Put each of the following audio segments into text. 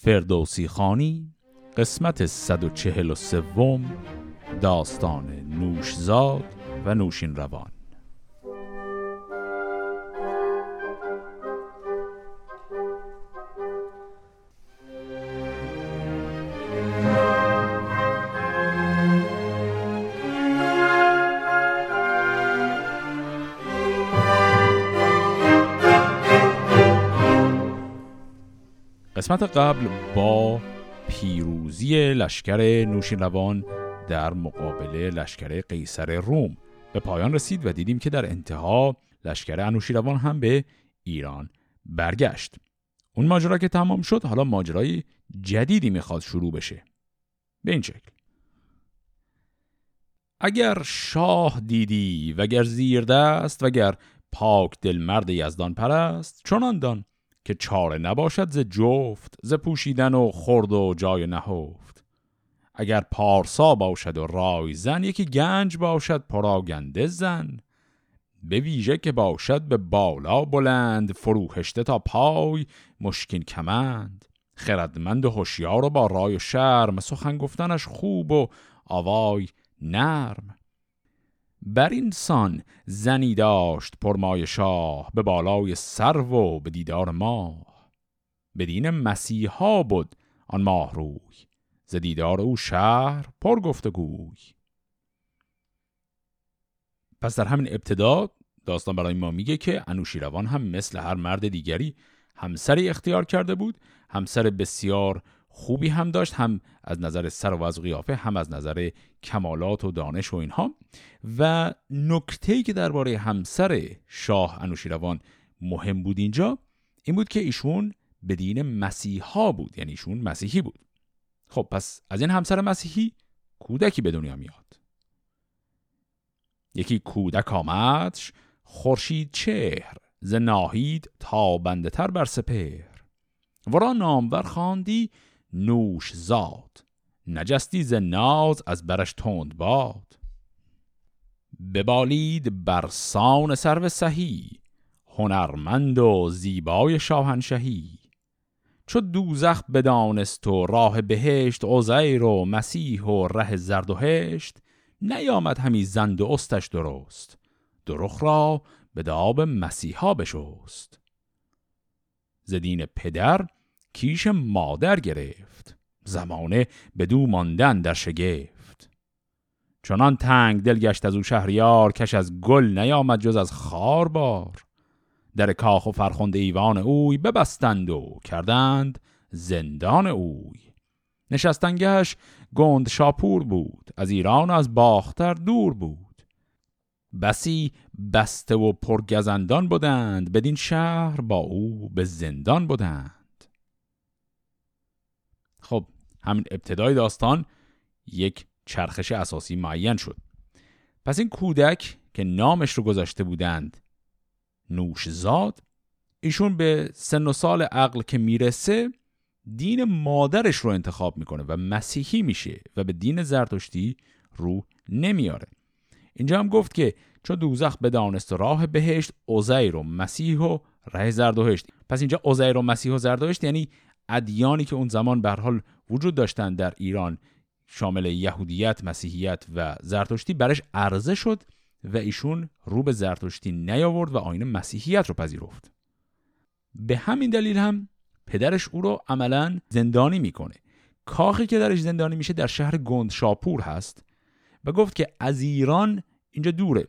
فردوسی خانی قسمت 143 داستان نوشزاد و نوشین روان. قسمت قبل با پیروزی لشکر نوشیروان در مقابل لشکر قیصر روم. به پایان رسید و دیدیم که در انتها لشکر انوشیروان هم به ایران برگشت. اون ماجرا که تمام شد حالا ماجرای جدیدی می‌خواد شروع بشه. به این شکل. اگر شاه دیدی وگر زیر دست وگر پاک دل مرد یزدان پرست چنان دان که چاره نباشد ز جفت ز پوشیدن و خورد و جای نهفت. اگر پارسا باشد و رای زن یکی گنج باشد پراگنده زن. به ویژه که باشد به بالا بلند فروهشته تا پای مشکین کمند. خردمند و هوشیار و با رای و شرم سخن گفتنش خوب و آوای نرم. بر این سان زنی داشت پرمای شاه به بالای سرو و به دیدار ماه. به دین مسیحا بود آن ماه روی ز دیدار او شهر پر گفتگوی. پس در همین ابتدا داستان برای ما میگه که انوشیروان هم مثل هر مرد دیگری همسری اختیار کرده بود همسر بسیار خوبی هم داشت هم از نظر سر و از قیافه هم از نظر کمالات و دانش و اینها. و نکته که درباره همسر شاه انوشیروان مهم بود اینجا این بود که ایشون به دین مسیحا بود یعنی ایشون مسیحی بود. خب پس از این همسر مسیحی کودکی به دنیا میاد. یکی کودک آمدش خورشید چهر ز ناهید تا بنده تر بر سپهر. ورا نامور خواندی نوش زاد. نجستی ز ناز از برش تند باد. ببالید بر سان سرو سهی هنرمند و زیبای شاهنشهی. چو دوزخ بدانست و راه بهشت عزیر و مسیح و ره زرد و هشت نیامد همی زند و استش درست. درخ را به داب مسیحا بشست. زدین پدر کیش مادر گرفت. زمانه به دو ماندن در شگفت. چنان تنگ دل گشت از او شهریار کش از گل نیامد جز از خار بار در کاخ و فرخند ایوان اوی ببستند و کردند زندان اوی. نشستنگهش گند شاپور بود از ایران و از باختر دور بود. بسی بسته و پرگزندان بودند بدین شهر با او به زندان بودند خب همین ابتدای داستان یک چرخش اساسی معین شد. پس این کودک که نامش رو گذاشته بودند نوشزاد ایشون به سن و سال عقل که می‌رسه دین مادرش رو انتخاب می‌کنه و مسیحی میشه و به دین زرتشتی رو نمیاره. اینجا هم گفت که چون دوزخ بدانست راه بهشت اوزیر و مسیح و ره زردوهشت پس اینجا اوزیر و مسیح و زردوهشت یعنی ادیانی که اون زمان به حال وجود داشتن در ایران شامل یهودیت، مسیحیت و زرتشتی برش عرضه شد و ایشون رو به زرتشتی نیاورد و آین مسیحیت رو پذیرفت. به همین دلیل هم پدرش او رو عملا زندانی می‌کنه. کاخی که درش زندانی میشه در شهر گند شاپور هست و گفت که از ایران اینجا دوره.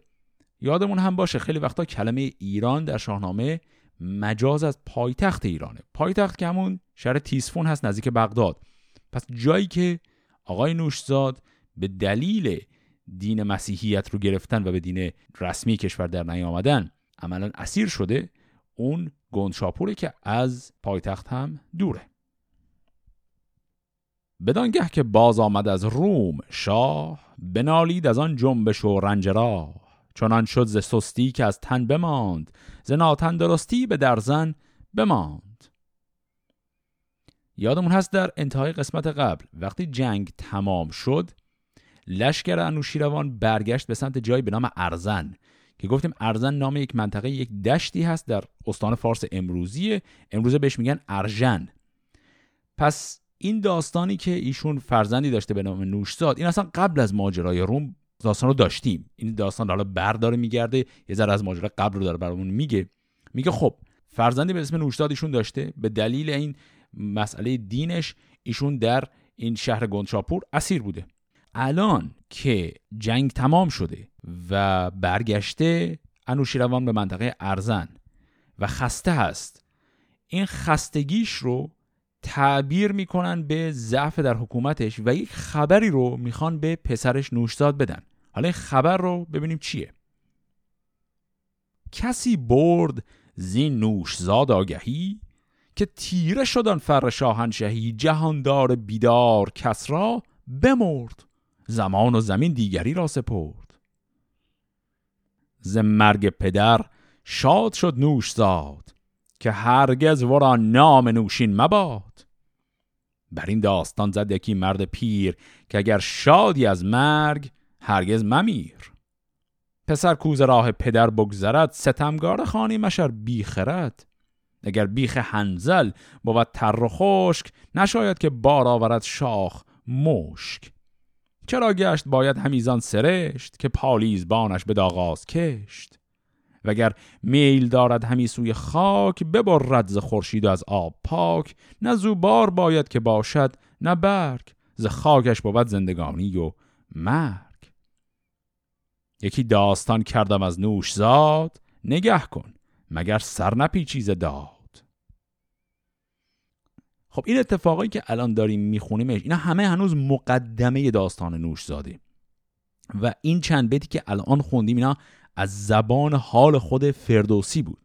یادمون هم باشه خیلی وقتا کلمه ایران در شاهنامه مجاز از پایتخت ایرانه پایتخت که همون شهر تیسفون هست نزدیک بغداد پس جایی که آقای نوشزاد به دلیل دین مسیحیت رو گرفتن و به دین رسمی کشور در نیامدن عملا اسیر شده اون گندشاپوره که از پایتخت هم دوره. بدانگه که باز آمد از روم شاه بنالید از آن جنبش و رنجرا چنان شد ز سستی که از تن بماند ز ناتندرستی به درزن بماند. یادمون هست در انتهای قسمت قبل وقتی جنگ تمام شد لشکر انوشیروان برگشت به سمت جایی به نام ارزن که گفتیم ارزن نام یک منطقه یک دشتی هست در استان فارس امروزی امروزه بهش میگن ارژن. پس این داستانی که ایشون فرزندی داشته به نام نوشزاد این اصلا قبل از ماجرای روم داستان رو داشتیم. این داستان حالا برداره میگرده یه ذره از ماجرا قبل رو داره برامون میگه. میگه خب فرزندی به اسم نوشزاد ایشون داشته به دلیل این مسئله دینش ایشون در این شهر گندشاپور اسیر بوده. الان که جنگ تمام شده و برگشته انوشیروان به منطقه ارزن و خسته هست این خستگیش رو تعبیر می‌کنن به ضعف در حکومتش و یک خبری رو می‌خوان به پسرش نوشزاد بدن. حالا این خبر رو ببینیم چیه. کسی برد زین نوشزاد آگهی؟ که تیره شدن فر شاهنشهی جهاندار بیدار کس را بمرد. زمان و زمین دیگری را سپرد. ز مرگ پدر شاد شد نوشزاد که هرگز ورا نام نوشین مباد. بر این داستان زد یکی مرد پیر که اگر شادی از مرگ هرگز ممیر. پسر کوز راه پدر بگذرد ستمگار خانی مشر بیخرد. اگر بیخ هنزل بود تر و خشک نشاید که بار آورد شاخ مشک. چرا گشت باید همیزان سرشت که پالیز بانش به داغاز کشت؟ وگر میل دارد همی سوی خاک ببرد ز خورشید از آب پاک. نه زوبار باید که باشد نه برگ ز خاکش بود زندگانی و مرگ. یکی داستان کردم از نوش زاد نگه کن. مگر سر نپیچیز داد. خب این اتفاقایی که الان داریم میخونیمش اینا همه هنوز مقدمه داستان نوش زاده. و این چند بیتی که الان خوندیم اینا از زبان حال خود فردوسی بود.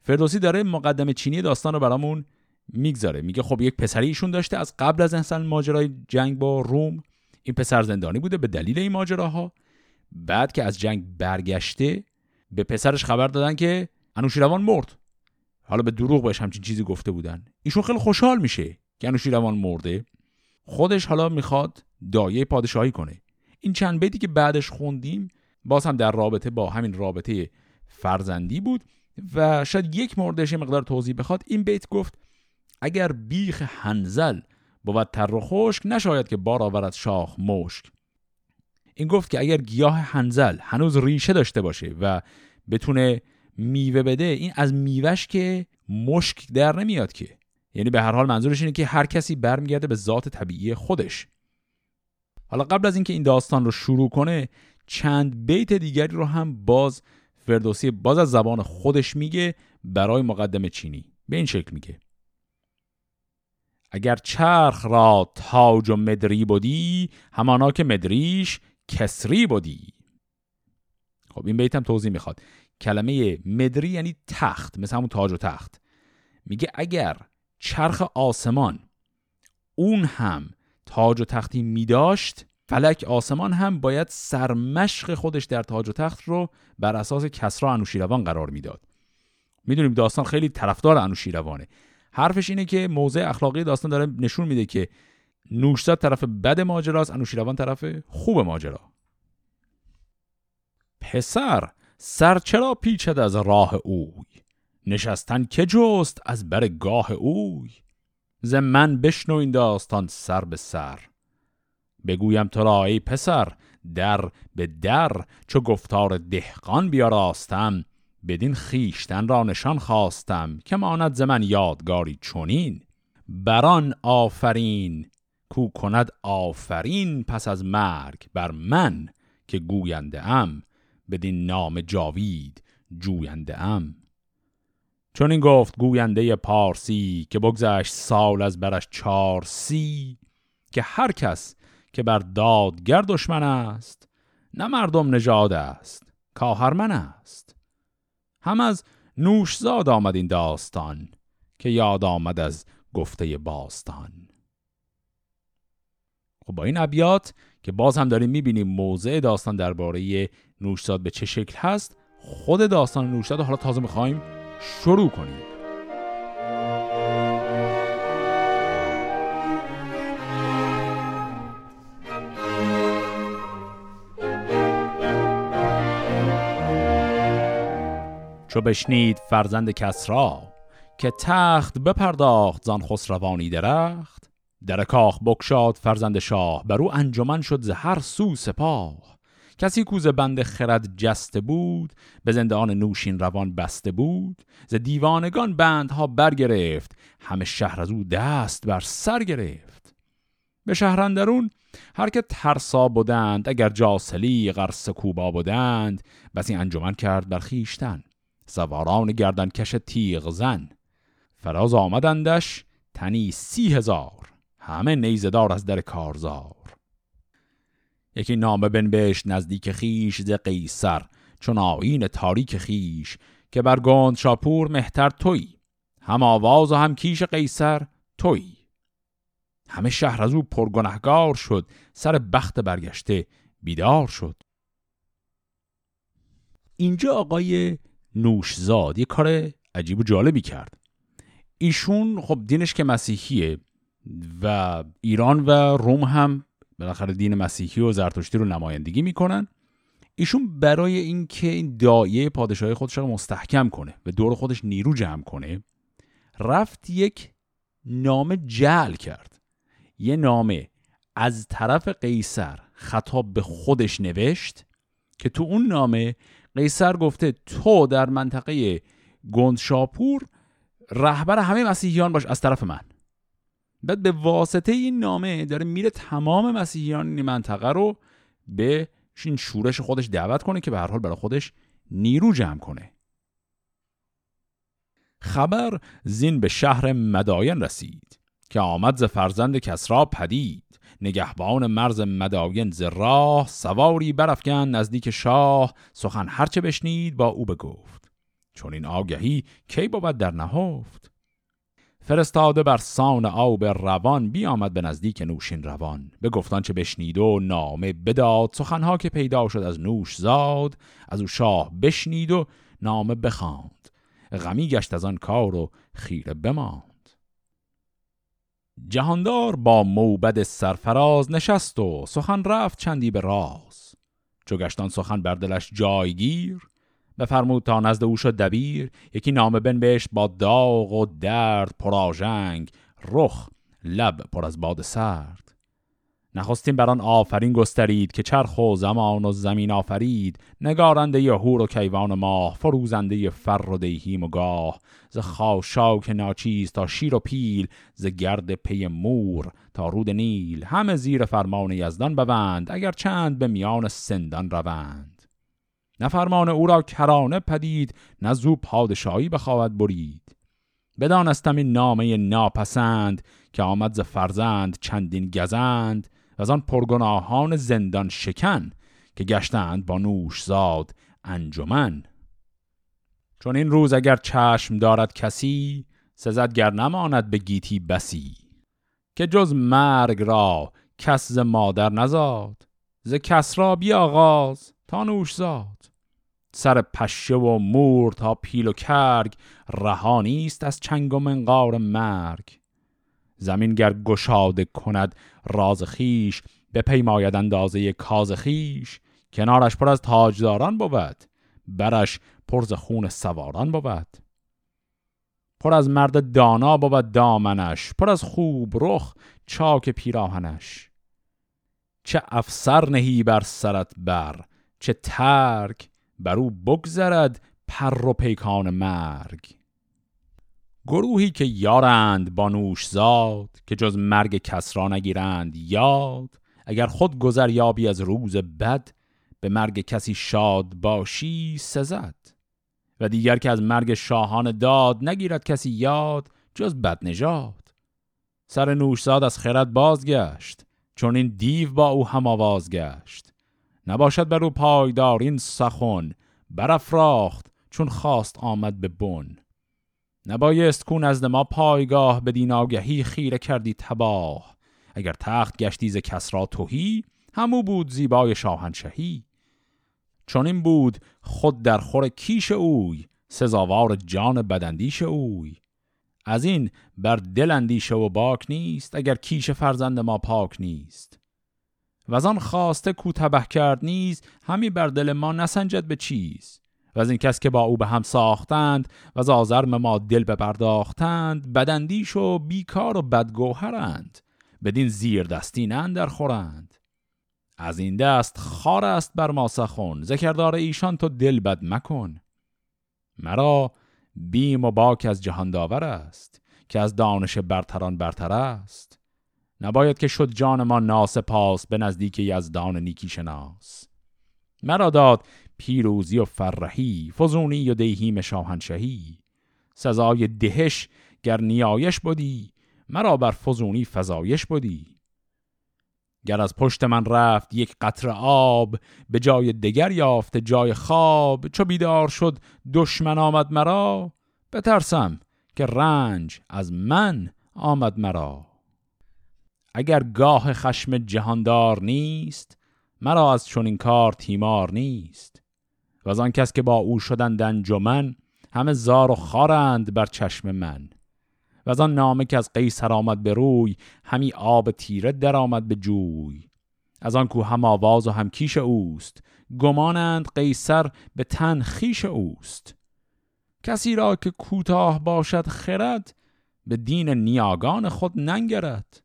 فردوسی داره مقدمه چینی داستان رو برامون می‌گذاره. میگه خب یک پسری ایشون داشته از قبل از انسان ماجرای جنگ با روم. این پسر زندانی بوده به دلیل این ماجراها. بعد که از جنگ برگشته به پسرش خبر دادن که انوشیروان مرد. حالا به دروغ بهش همچین چیزی گفته بودن. ایشون خیلی خوشحال میشه که انوشیروان مرده. خودش حالا می‌خواد دایه پادشاهی کنه. این چند بیتی که بعدش خوندیم باز هم در رابطه با همین رابطه فرزندی بود و شاید یک موردش مقدار توضیح بخواد. این بیت گفت اگر بیخ هنزل بود تر و خشک نشاید که بار آورد شاخ مشک. این گفت که اگر گیاه هنزل هنوز ریشه داشته باشه و بتونه میوه بده این از میوهش که مشک در نمیاد که. یعنی به هر حال منظورش اینه که هر کسی برمیگرده به ذات طبیعی خودش. حالا قبل از اینکه این داستان رو شروع کنه چند بیت دیگری رو هم باز فردوسی باز از زبان خودش میگه برای مقدم چینی. به این شکل میگه. اگر چرخ را تاج و مدری بودی همانا که مدریش کسری بودی خب این بیت هم توضیح می‌خواد. کلمه مدری یعنی تخت مثل همون تاج و تخت. میگه اگر چرخ آسمان اون هم تاج و تختی میداشت فلک آسمان هم باید سرمشق خودش در تاج و تخت رو بر اساس کسرا انوشیروان قرار می‌داد. می‌دونیم داستان خیلی طرفدار انوشیروانه. حرفش اینه که موضع اخلاقی داستان داره نشون میده که نوشزاد طرف بد ماجراست انوشیروان طرف خوب ماجرا. پسر سر چرا پیچد از راه اوی؟ نشستن که جست از بر گاه اوی؟ ز من بشنو این داستان سر به سر. بگویم تو را ای پسر در به در چو گفتار دهقان بیاراستم. بدین خیشتن را نشان خواستم که ماند ز من یادگاری چونین بران آفرین کو کند آفرین پس از مرگ بر من که گوینده ام. بدین نام جاوید جوینده ام. چون این گفت گوینده پارسی که بگذشت سال از برش چار سی که هر کس که بر دادگر دشمن است نه مردم نژاد است کاهرمن است. هم از نوشزاد آمد این داستان که یاد آمد از گفته باستان. خب با این ابیات که باز هم داریم می‌بینیم موضع داستان درباره نوشزاد به چه شکل هست. خود داستان نوشزاد حالا تازه می‌خوایم شروع کنیم. چو بشنید فرزند کسرا که تخت بپرداخت زان خسروانی درخت در کاخ بکشاد فرزند شاه بر او انجمن شد ز هر سو سپاه. کسی کوز بند خرد جسته بود به زندان نوشین روان بسته بود. ز دیوانگان بندها برگرفت همه شهر از او دست بر سر گرفت. به شهرندرون هر که ترسا بودند اگر جاسلی غرس کوبا بودند بسی انجمن کرد بر خیشتن سواران گردن کش تیغ زن. فراز آمدندش تنی سی هزار. همه نیزدار از در کارزار. یکی نامه بنبشت نزدیک خیش ز قیصر چون آین تاریک خیش که بر گند شاپور مهتر توی هم آواز و هم کیش قیصر توی. همه شهر از او پرگنهگار شد سر بخت برگشته بیدار شد. اینجا آقای نوشزاد یه کار عجیب و جالبی کرد. ایشون خب دینش که مسیحیه و ایران و روم هم بالاخره دین مسیحی و زرتشتی رو نمایندگی می‌کنن. ایشون برای اینکه این دایه پادشاهی خودش رو مستحکم کنه و دور خودش نیرو جمع کنه رفت یک نامه جعل کرد. یه نامه از طرف قیصر خطاب به خودش نوشت که تو اون نامه قیصر گفته تو در منطقه گندشاپور رهبر همه مسیحیان باش از طرف من. بعد به واسطه این نامه داره میره تمام مسیحیان این منطقه رو به این شورش خودش دعوت کنه که به هر حال برای خودش نیرو جمع کنه. خبر زین به شهر مداین رسید که آمد ز فرزند کسرا پدید. نگهبان مرز مداین ز راه سواری برافکن نزدیک شاه. سخن هرچه بشنید با او بگفت. چون این آگهی کی بود در نهفت؟ فرستاده بر سان آب روان بیامد به نزدیک نوشین روان. به گفتان چه بشنید و نامه بداد. سخنها که پیدا شد از نوش زاد از او شاه بشنید و نامه بخواند. غمی گشت از آن کار و خیره بماند. جهاندار با موبد سرفراز نشست و سخن رفت چندی به راز. چو گشتان سخن بر دلش جایگیر بفرمود تا نزد او شد دبیر یکی نامه بنبشت با داغ و درد پراژنگ رخ لب پر از باد سرد. نخستین بران آفرین گسترید که چرخ و زمان و زمین آفرید نگارنده هور و کیوان و ماه فروزنده فر و دیهیم و گاه. ز خاشاک ناچیز تا شیر و پیل ز گرد پی مور تا رود نیل. همه زیر فرمان یزدان بوند اگر چند به میان سندان روند. نه فرمان او را کرانه پدید نه زو پادشاهی بخواهد برید. بدانستم این نامه ناپسند که آمد ز فرزند چندین گزند و از آن پرگناهان زندان شکن که گشتند با نوش زاد انجمن. چون این روز اگر چشم دارد کسی سزد گر نماند به گیتی بسی. که جز مرگ را کس ز مادر نزاد ز کس را بیاغاز تا نوش زاد سر پشه و مور تا پیل و کرگ رهانی است از چنگ و منقار مرگ. زمین گر گشاده کند راز خیش بپیماید اندازه کاز خیش کنارش پر از تاجداران بود برش پرز خون سواران بود. پر از مرد دانا بود دامنش پر از خوب رخ چاک پیراهنش. چه افسر نهی بر سرت بر چه ترک بر او بگذرد پر و پیکان مرگ. گروهی که یارند با نوش زاد که جز مرگ کس را نگیرند یاد. اگر خود گذر یابی از روز بد به مرگ کسی شاد باشی سزد. و دیگر که از مرگ شاهان داد نگیرد کسی یاد جز بد نژاد. سر نوشزاد از خرد بازگشت چون این دیو با او هم آواز گشت. نباشد بر او پایدار این سخن برافراخت چون خواست آمد به بن. نبایست کون از ما پایگاه به دیناگهی خیره کردی تباه. اگر تخت گشتی ز کس را توهی همو بود زیبای شاهنشهی. چون این بود خود در خور کیش اوی سزاوار جان بدندیش اوی. از این بر دل اندیشه و باک نیست اگر کیش فرزند ما پاک نیست. و آن خواسته کو تبه کرد نیز همی بر دل ما نسنجد به چیز. و از این کس که با او به هم ساختند و از آزرم ما دل بپرداختند بدندیش و بیکار و بدگوهرند. بدین زیر دستی در خورند. از این دست خار است بر ما سخن. ذکردار ایشان تو دل بد مکن. مرا بیم و باک از جهان داور است که از دانش برتران برتر است. نباید که شد جان ما ناسپاس به نزدیک یزدان نیکی شناس مرا داد پیروزی و فرهی فزونی و دیهیم شاهنشهی سزای دهش گر نیایش بودی مرا بر فزونی فزایش بودی گر از پشت من رفت یک قطر آب به جای دگر یافت جای خواب. چو بیدار شد دشمن آمد مرا بترسم که رنج از من آمد مرا. اگر گاه خشم جهاندار نیست مرا از چنین کار تیمار نیست. و از آن کس که با او شدند انجمن همه زار و خارند بر چشم من. و از آن نامه که از قیصر آمد به روی همی آب تیره در آمد به جوی. از آن کو هم آواز و هم کیش اوست گمانند قیصر به تن خیش اوست. کسی را که کوتاه باشد خرد به دین نیاگان خود ننگرد.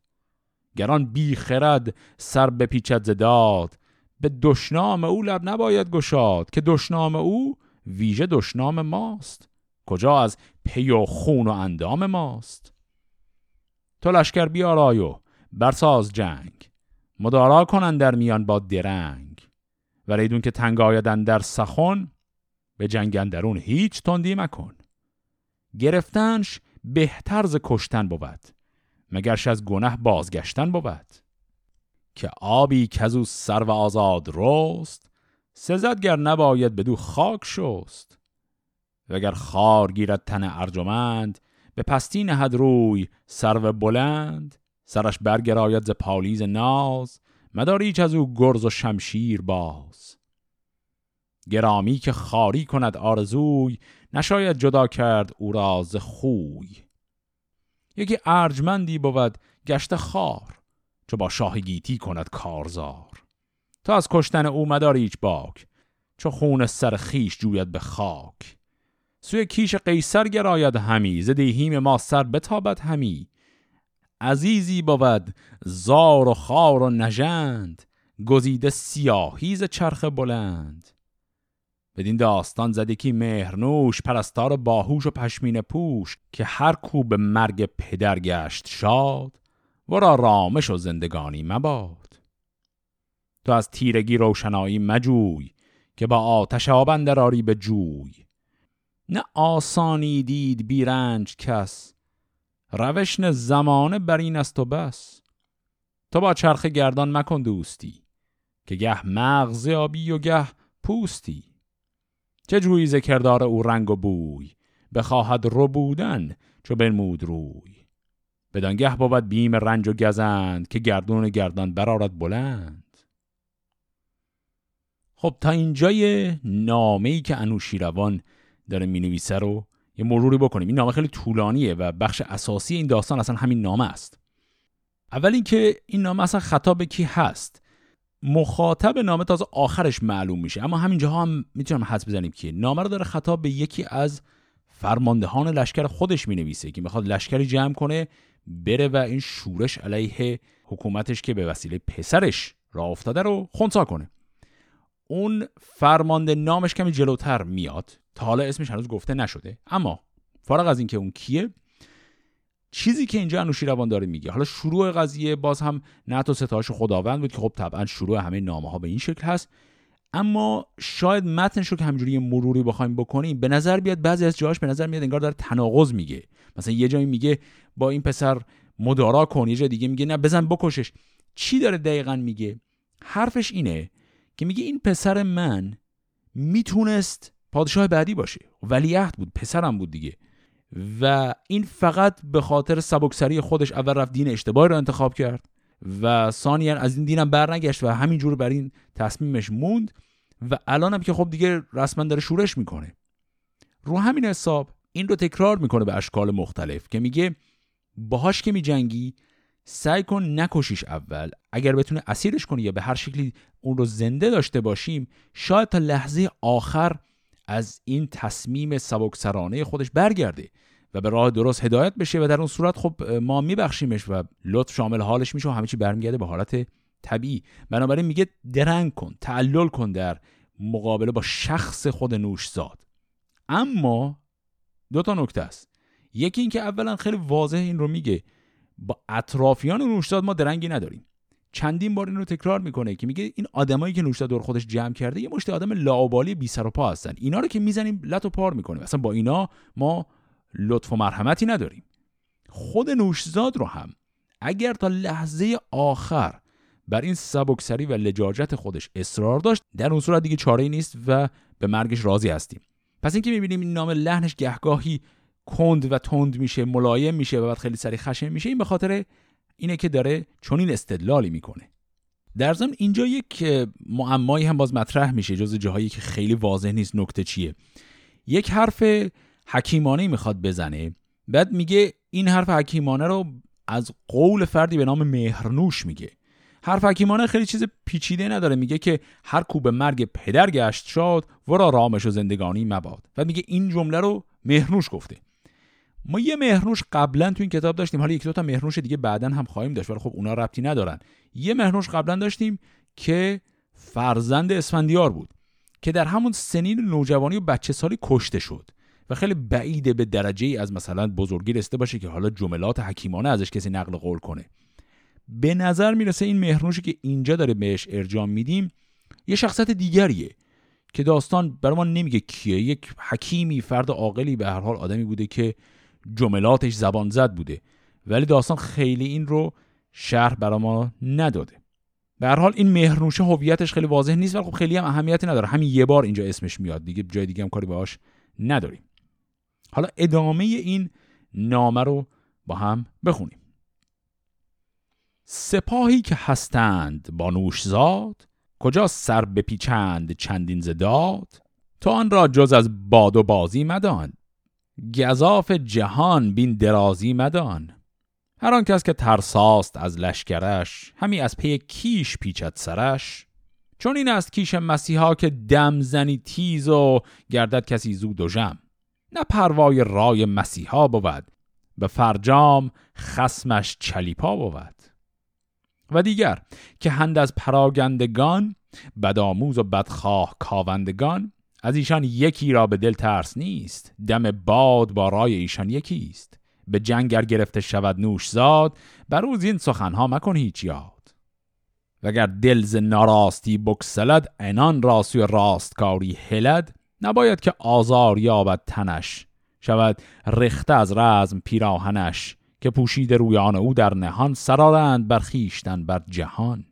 گران بی خرد سر بپیچد زداد به دشنام او لب نباید گشاد که دشنام او ویژه دشنام ماست. کجا از پی و خون و اندام ماست؟ تو لشکر بیارای و برساز جنگ. مدارا کنن در میان با درنگ. و ریدون که تنگ آیدن در سخن به جنگ اندرون هیچ تندی مکن. گرفتنش بهتر ز کشتن بود. مگرش از گناه بازگشتن بود؟ که آبی کزو سر و آزاد رست سزد گر نباید بدو خاک شست. وگر خار گیرد تن ارجمند به پستی نهد روی سرو بلند. سرش برگراید ز پالیز ناز مداریچ از او گرز و شمشیر باز. گرامی که خاری کند آرزوی نشاید جدا کرد او را ز خوی. یکی ارجمندی بود گشت خار چو با شاه گیتی کند کارزار. تا از کشتن او مداریچ باک چو خون سر خیش جوید به خاک. سوی کیش قیصر گراید همی ز دیهیم ما سر بتابد همی. عزیزی بود زار و خار و نژند گزیده سیاهی ز چرخ بلند. بدین داستان زده کی مهرنوش پرستار باهوش و پشمین پوش که هر کو به مرگ پدر گشت شاد ورا رامش و زندگانی مباد. تو از تیرگی روشنایی مجوی که با آتش آبندراری به جوی. نه آسانی دید بیرنج کس روشن زمانه بر این است و بس. تو با چرخ گردان مکن دوستی که گه مغز آبی و گه پوستی. چه جویی کردار او رنگ و بوی؟ بخواهد رو بودن چو بنمود روی. بدانگه بود بیم رنج و گزند که گردون گردان برارد بلند. خب تا اینجای نامه ای که انوشیروان داره می نویسه رو یه مروری بکنیم. این نامه خیلی طولانیه و بخش اساسی این داستان اصلا همین نامه است. اول اینکه این نامه اصلا خطاب کی هست؟ مخاطب نامه تازه آخرش معلوم میشه. اما همینجاها هم می‌تونم حدس بزنیم که نامه رو داره خطاب به یکی از فرماندهان لشکر خودش می نویسه که می‌خواد لشکری جمع کنه بره و این شورش علیه حکومتش که به وسیله پسرش را افتاده رو خونسا کنه. اون فرمانده نامش کمی جلوتر میاد. تا حالا اسمش هنوز گفته نشده. اما فارغ از اینکه اون کیه چیزی که اینجا انوشیروان داره میگه. حالا شروع قضیه باز هم نه تو ستایش خداوند بود که خب طبعا شروع همه نامه ها به این شکل هست. اما شاید متنش رو که همجوری مروری بخوایم بکنیم به نظر بیاد بعضی از جاهاش به نظر میاد انگار داره تناقض میگه. مثلا یه جایی میگه با این پسر مدارا کن یه جای دیگه میگه نه بزن بکشش. چی داره دقیقا میگه؟ حرفش اینه که میگه این پسر من می‌تونست پادشاه بعدی باشه. ولیعهد بود پسرم بود دیگه. و این فقط به خاطر سبکسری خودش اول رفت دین اشتباهی رو انتخاب کرد و ثانیا از این دینم برنگشت و همینجور بر این تصمیمش موند و الانم که خب دیگه رسما داره شورش می‌کنه. رو همین حساب این رو تکرار می‌کنه به اشکال مختلف که میگه باهاش که میجنگی سعی کن نکشیش اول. اگر بتونه اسیرش کنی یا به هر شکلی اون رو زنده داشته باشیم شاید تا لحظه آخر از این تصمیم سبکسرانه خودش برگرده و به راه درست هدایت بشه و در اون صورت خب ما میبخشیمش و لطف شامل حالش میشه و همه چی برمیگرده به حالت طبیعی. بنابراین میگه درنگ کن تعلل کن در مقابله با شخص خود نوشزاد. اما دو تا نکته است. یکی اینکه اولا خیلی واضح این رو میگه با اطرافیان نوشزاد ما درنگی نداریم. چندین بار این رو تکرار می‌کنه که میگه این آدمایی که نوشته دور خودش جمع کرده یه مشت آدم لاوبالی بی سر و پا هستن. اینا رو که می‌زنیم لط و پار می‌کنیم. اصلا با اینا ما لطف و مرحمتی نداریم. خود نوشزاد رو هم اگر تا لحظه آخر بر این سبکسری و لجاجت خودش اصرار داشت در اون صورت دیگه چاره نیست و به مرگش راضی هستیم. پس اینکه می‌بینیم این نام لحنش گهگاهی کند و تند میشه ملایم میشه و بعد خیلی سری خشن میشه این به خاطر اینه که داره چنین استدلالی می‌کنه. در ضمن اینجا یک معمایی هم باز مطرح میشه جز جاهایی که خیلی واضح نیست نکته چیه. یک حرف حکیمانه می‌خواد بزنه بعد میگه این حرف حکیمانه رو از قول فردی به نام مهرنوش میگه. حرف حکیمانه خیلی چیز پیچیده نداره میگه که هر کو به مرگ پدر گشت شاد ورا رامش و زندگانی مباد. و میگه این جمله رو مهرنوش گفته. ما یه مهرنوش قبلا تو این کتاب داشتیم. حالا یک دو تا مهرنوش دیگه بعدا هم خواهیم داشت ولی خب اونا ربطی ندارن. یه مهرنوش قبلا داشتیم که فرزند اسفندیار بود که در همون سنین نوجوانی و بچه سالی کشته شد و خیلی بعیده به درجه ای از مثلا بزرگی رسته باشه که حالا جملات حکیمانه ازش کسی نقل قول کنه. به نظر می‌رسه این مهرنوشی که اینجا داره بهش ارجام میدیم یه شخصیت دیگریه که داستان برای ما نمیگه کیه. یک حکیمی فرد عاقلی به هر حال آدمی بوده که جملاتش زبان زد بوده. ولی داستان خیلی این رو شرح برای ما نداده. به هر حال این مهرنوشه هویتش خیلی واضح نیست ولی خب خیلی هم اهمیتی نداره. همین یه بار اینجا اسمش میاد دیگه جای دیگه هم کاری باهاش نداریم. حالا ادامه این نامه رو با هم بخونیم. سپاهی که هستند با نوشزاد کجا سر بپیچند چندین زداد تو آن را جز از باد و بازی مدان. گذاف جهان بین درازی مدان. هر آن کس که ترساست از لشکرش همی از پی کیش پیچد سرش. چون این است کیش مسیحا که دم زنی تیز و گردد کسی زود و جم نه پروای رای مسیحا بود به فرجام خسمش چلیپا بود. و دیگر که هند از پراگندگان بدآموز و بدخواه کاوندگان از ایشان یکی را به دل ترس نیست دم باد با رای ایشان یکی است به جنگر گرفته شود نوش زاد بر این سخنها مکن هیچ یاد. وگر دلز ناراستی بکسلد انان راسی و راستکاری هلد نباید که آزار یابد تنش. شود رخته از رزم پیراهنش که پوشید رویان او در نهان سرارند بر خیشتن بر جهان.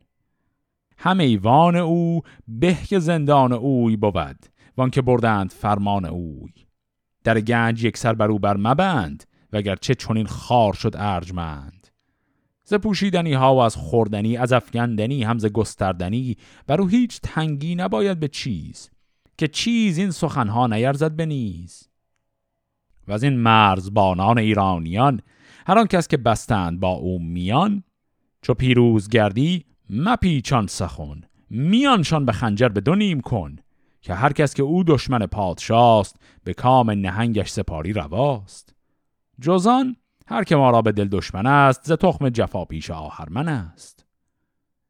هم ایوان او به که زندان اوی بود. وان که بردند فرمان اوی. در گنج یک سر بر او بر مبند وگرچه چنین خار شد ارجمند. ز پوشیدنی ها و از خوردنی از افگندنی هم ز گستردنی بر هیچ تنگی نباید به چیز که چیز این سخنها نیرزد به نیز. و از این مرزبانان ایرانیان هر آن کس که بستند با او میان چو پیروز گردی مپیچان سخن میانشان به خنجر به دو نیم کن. که هر کس که او دشمن پادشاست به کام نهنگش سپاری رواست. جزان هر که ما را به دل دشمن است ز تخم جفا پیش آهرمن است.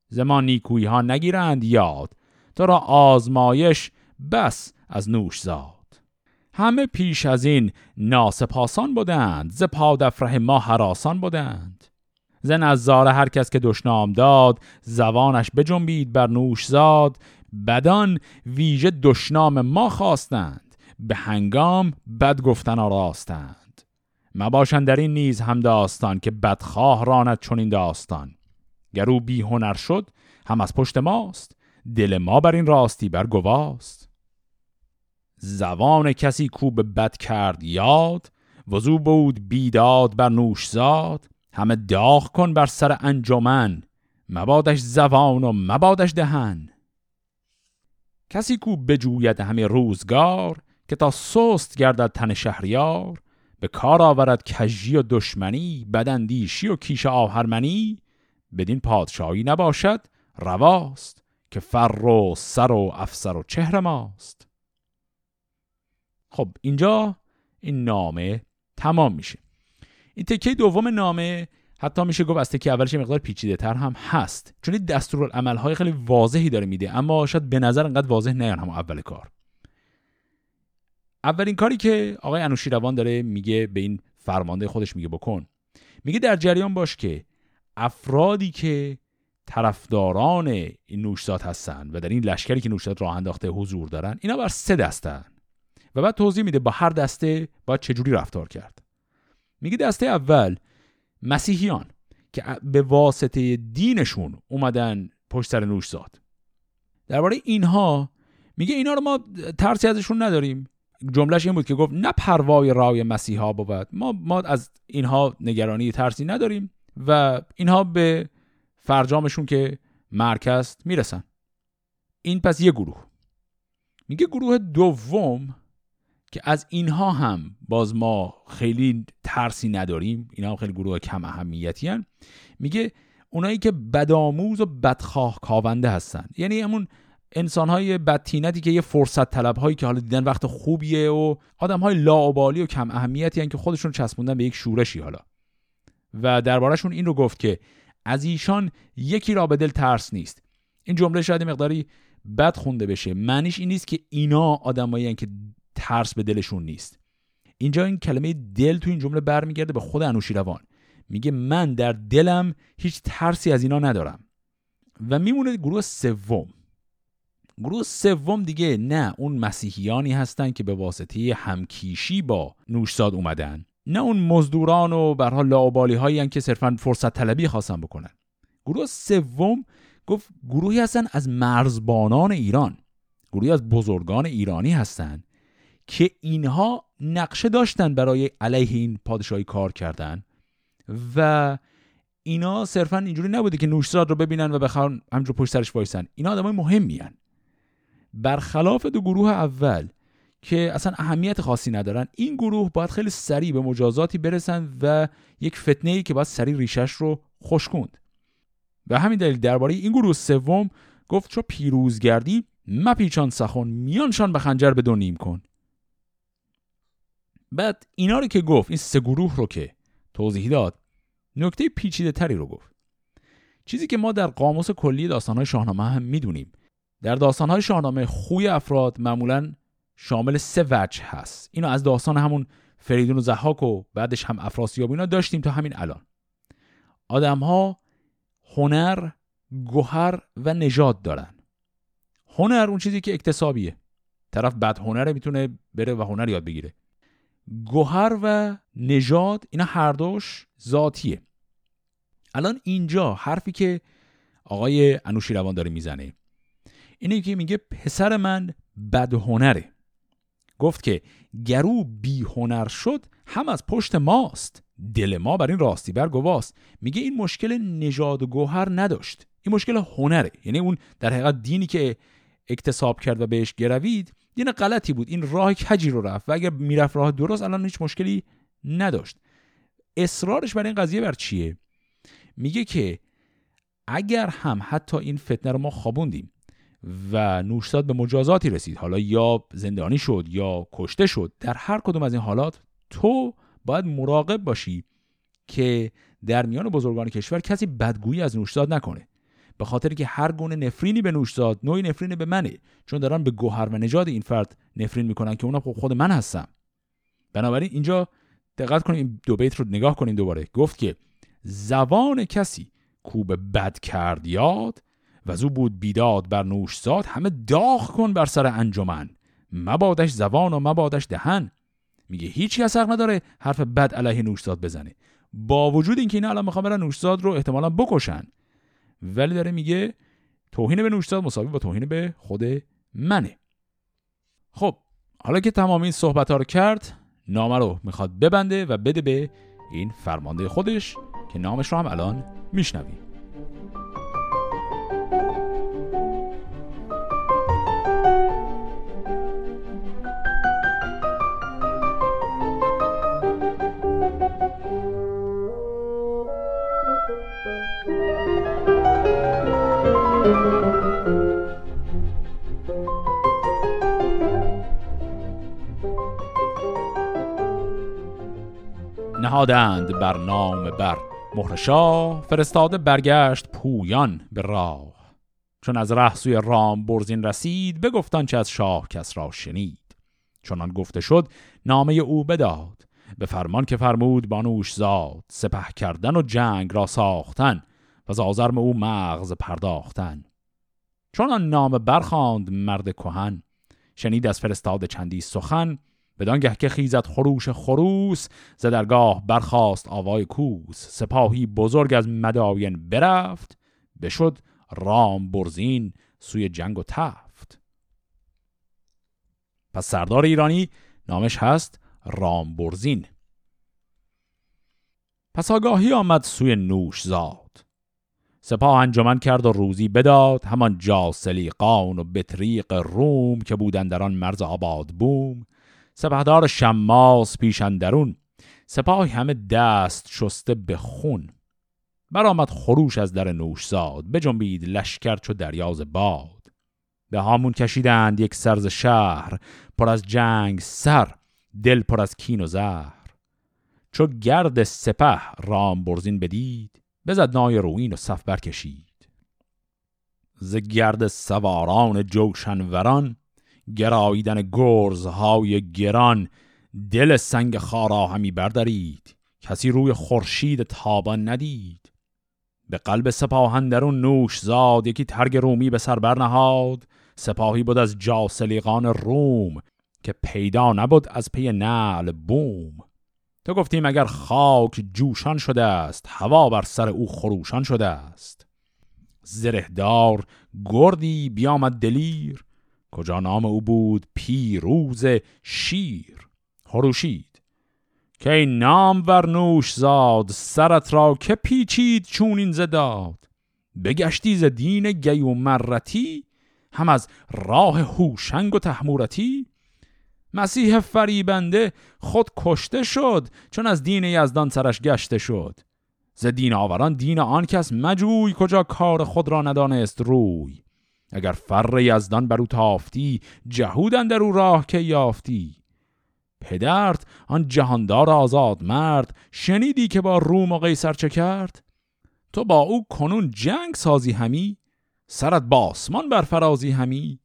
زمان نیکویی ها نگیرند یاد تو را آزمایش بس از نوش زاد. همه پیش از این ناسپاسان بودند ز پادفره ما حراسان بودند. ز نظاره هر کس که دشنام داد زبانش بجنبید بر نوش زاد بدان ویژه دشنام ما خواستند به هنگام بد گفتن آراستند. مباشند در این نیز هم داستان که بدخواه راند چون این داستان. گر او بی هنر شد هم از پشت ماست دل ما بر این راستی بر گواست. زبان کسی کو به بد کرد یاد وضو بود بیداد بر نوش زاد همه داغ کن بر سر انجمن مبادش زبان و مبادش دهن. کسی کو بجوید همه روزگار که تا سست گردد تن شهریار به کار آورد کژی و دشمنی بدندیشی و کیش آهرمنی بدین پادشاهی نباشد رواست که فر و سر و افسر و چهر ماست. خب اینجا این نامه تمام میشه. این تکه دوم نامه حتی میشه گفت از تکه اولش مقدار پیچیده تر هم هست. چون این دستورالعمل های خیلی واضحی داره میده اما شاید به نظر انقدر واضح نیان هم اول کار. اولین کاری که آقای انوشیروان داره میگه به این فرمانده خودش میگه بکن. میگه در جریان باش که افرادی که طرفداران این نوشزاد هستن و در این لشکری که نوشزاد راه انداخته حضور دارن اینا بر سه دستن و بعد توضیح میده با هر دسته باید چجوری رفتار کرد. میگه دسته اول مسیحیان که به واسطه دینشون اومدن پشت سر نوشزاد درباره اینها میگه اینا رو ما ترسی ازشون نداریم. جملهش این بود که گفت نه پروای رای مسیحا بود ما ما از اینها نگرانی ترسی نداریم و اینها به فرجامشون که مرکز می‌رسن. این پس یه گروه. میگه گروه دوم که از اینها هم باز ما خیلی ترسی نداریم. اینا هم خیلی گروه کم اهمیتی هن. میگه اونایی که بدآموز و بدخواه کاونده هستن. یعنی همون انسان های بدتینتی که یه فرصت طلب هایی که حالا دیدن وقت خوبیه و آدم های لاعبالی و کم اهمیتی هن که خودشون چسبوندن به یک شورشی حالا. و دربارهشون این رو گفت که از ایشان یکی را به دل ترس نیست. این جمله شاید مقداری بد خونده بشه. معنیش این نیست که اینا آدمایی که ترس به دلشون نیست. اینجا این کلمه دل تو این جمله برمیگرده به خود انوشیروان. میگه من در دلم هیچ ترسی از اینا ندارم. و میمونه گروه سوم. گروه سوم دیگه نه اون مسیحیانی هستن که به واسطه همکیشی با نوشزاد اومدن. نه اون مزدوران و برها لاوبالی هایی که صرفا فرصت طلبی خواستن بکنن. گروه سوم گفت گروهی هستن از مرزبانان ایران. گروهی از بزرگان ایرانی هستن که اینها نقشه داشتن برای علیه این پادشاهی کار کردن و اینا صرفا اینجوری نبوده که نوشزاد رو ببینن و بخوان همجور پشت سرش وایسن. اینا آدمای مهمی هن. برخلاف دو گروه اول که اصلا اهمیت خاصی ندارن این گروه باید خیلی سریع به مجازاتی برسن و یک فتنه ای که باید سریع ریشش رو خوشکند و همین دلیل درباره این گروه سوم گفت چو پیروز گردی مپیچان سخن میانشان به خنجر به نیم کن. بعد اینا رو که گفت این سه گروه رو که توضیح داد نکته پیچیده تری رو گفت. چیزی که ما در قاموس کلی داستانهای شاهنامه هم می‌دونیم. در داستانهای شاهنامه خوی افراد معمولا شامل سه وجه هست. اینو از داستان همون فریدون و زحاک و بعدش هم افراسیاب اینا داشتیم تا همین الان. آدم ها هنر گوهر و نژاد دارن. هنر اون چیزی که اکتسابیه. طرف بد هنره می‌تونه بره و هنر یاد بگیره. گوهر و نژاد اینا هر دوش ذاتیه. الان اینجا حرفی که آقای انوشیروان داره می‌زنه اینه که میگه پسر من بد هنره. گفت که گرو بی هنر شد هم از پشت ماست. دل ما بر این راستی بر گواست. میگه این مشکل نژاد و گوهر نداشت. این مشکل هنره. یعنی اون در حقیقت دینی که اکتساب کرد و بهش گروید دین غلطی بود. این راه کجی رو رفت و اگر می‌رفت راه درست الان هیچ مشکلی نداشت. اصرارش بر این قضیه بر چیه؟ میگه که اگر هم حتی این فتنه رو ما خوابوندیم و نوشزاد به مجازاتی رسید حالا یا زندانی شد یا کشته شد در هر کدوم از این حالات تو باید مراقب باشی که در میان بزرگان کشور کسی بدگویی از نوشزاد نکنه. به خاطر که هر گونه نفرینی به نوشزاد نوعی نفرین به منه. چون دارن به گوهر و نژاد این فرد نفرین می‌کنن که اونا خب خود من هستم. بنابراین اینجا دقت کنیم دو بیت رو نگاه کنیم دوباره. گفت که زبان کسی کو به بد کرد یاد و زو بود بیداد بر نوشزاد همه داغ کن بر سر انجمن. مبادش زبان و مبادش دهن. میگه هیچ کس حق نداره حرف بد علیه نوشزاد بزنه. با وجود اینکه اینا الان می‌خوان برن نوشزاد رو احتمالا بکشن. ولی داره میگه توهین به نوشزاد مساوی با توهین به خود منه. خب حالا که تمام این صحبت ها رو کرد نامه رو می‌خواد ببنده و بده به این فرمانده خودش که نامش رو هم الان میشنویم. نهادند بر نام بر. مهر شاه فرستاده برگشت پویان به راه. چون از ره سوی رام برزین رسید بگفتان چه از شاه کس را شنید. چونان گفته شد نامه او بداد. به فرمان که فرمود بانوش زاد سپه کردن و جنگ را ساختن و زازرم او مغز پرداختن. چون آن نام برخاند مرد کهن. شنید از فرستاد چندی سخن بدانگه که خیزت خروش خروس ز درگاه برخاست آوای کوس. سپاهی بزرگ از مداین برفت بشد رام برزین سوی جنگ و تفت. پس سردار ایرانی نامش هست رام برزین. پس آگاهی آمد سوی نوش زاد. سپاه انجمن کرد و روزی بداد همان جاسلیقان و بطریق روم که بودن در آن مرز آباد بوم. سپهدار شماس پیشندرون سپاهی همه دست شسته به خون. برآمد خروش از در نوش زاد بجنبید لشکر چو دریاز باد. به هامون کشیدند یک سرز شهر پر از جنگ سر دل پر از کین و زهر. چو گرد سپه رام برزین بدید بزد نای روین و صف برکشید. ز گرد سواران جوشنوران گراییدن گرزهای گران. دل سنگ خارا همی بردارید کسی روی خورشید تابان ندید. به قلب سپاهندرون نوش زاد یکی ترگ رومی به سر برنهاد. سپاهی بود از جاسلیقان روم که پیدا نبود از پی نعل بوم. تو گفتیم اگر خاک جوشان شده است هوا بر سر او خروشان شده است. زرهدار گردی بیامد دلیر. کجا نام او بود؟ پیروز شیر. خروشید. که این نام ورنوش زاد سرت را که پیچید چون این زداد بگشتی ز دین گی و مرتی؟ هم از راه هوشنگ و تحمورتی؟ مسیح فریبنده خود کشته شد چون از دین یزدان سرش گشته شد. ز دین آوران دین آن کس مجوی کجا کار خود را ندانست روی؟ اگر فر یزدان بر او تافتی جهودن در او راه که یافتی؟ پدرت آن جهاندار آزاد مرد شنیدی که با روم و قیصر چه کرد؟ تو با او کنون جنگ سازی همی؟ سرت باسمان بر فرازی همی؟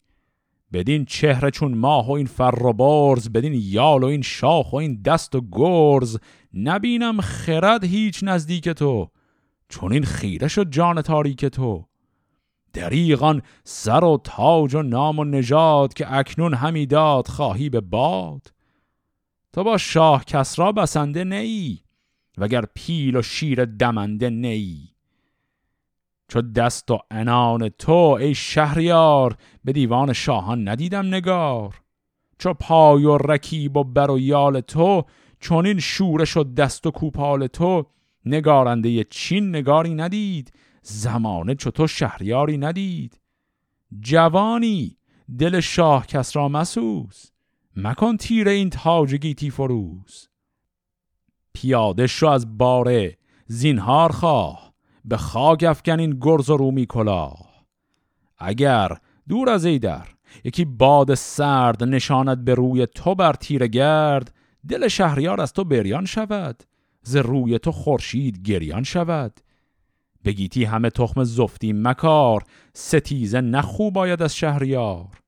بدین چهره چون ماه و این فر و برز بدین یال و این شاخ و این دست و گرز نبینم خرد هیچ نزدیک تو چون این خیره شد جان تاریک تو. دریغان سر و تاج و نام و نژاد که اکنون همی داد خواهی به باد؟ تو با شاه کسرا بسنده نیی وگر پیل و شیر دمنده نیی چو دست و انان تو ای شهریار به دیوان شاهان ندیدم نگار. چو پای و رکیب و بر و یال تو چون این شورش و دست و کوپال تو نگارنده چین نگاری ندید. زمانه تو شهریاری ندید؟ جوانی دل شاه کس را مسوز. مکن تیر این تاج گیتی فروز. پیاده شو از باره زینهار خواه. به خاک افکن این گرز و رومی کلاه. اگر دور از ایدر یکی باد سرد نشاند به روی تو بر تیر گرد دل شهریار از تو بریان شود. ز روی تو خورشید گریان شود. بگیتی همه تخم زفتی مکار ستیزه نخوب باید از شهریار.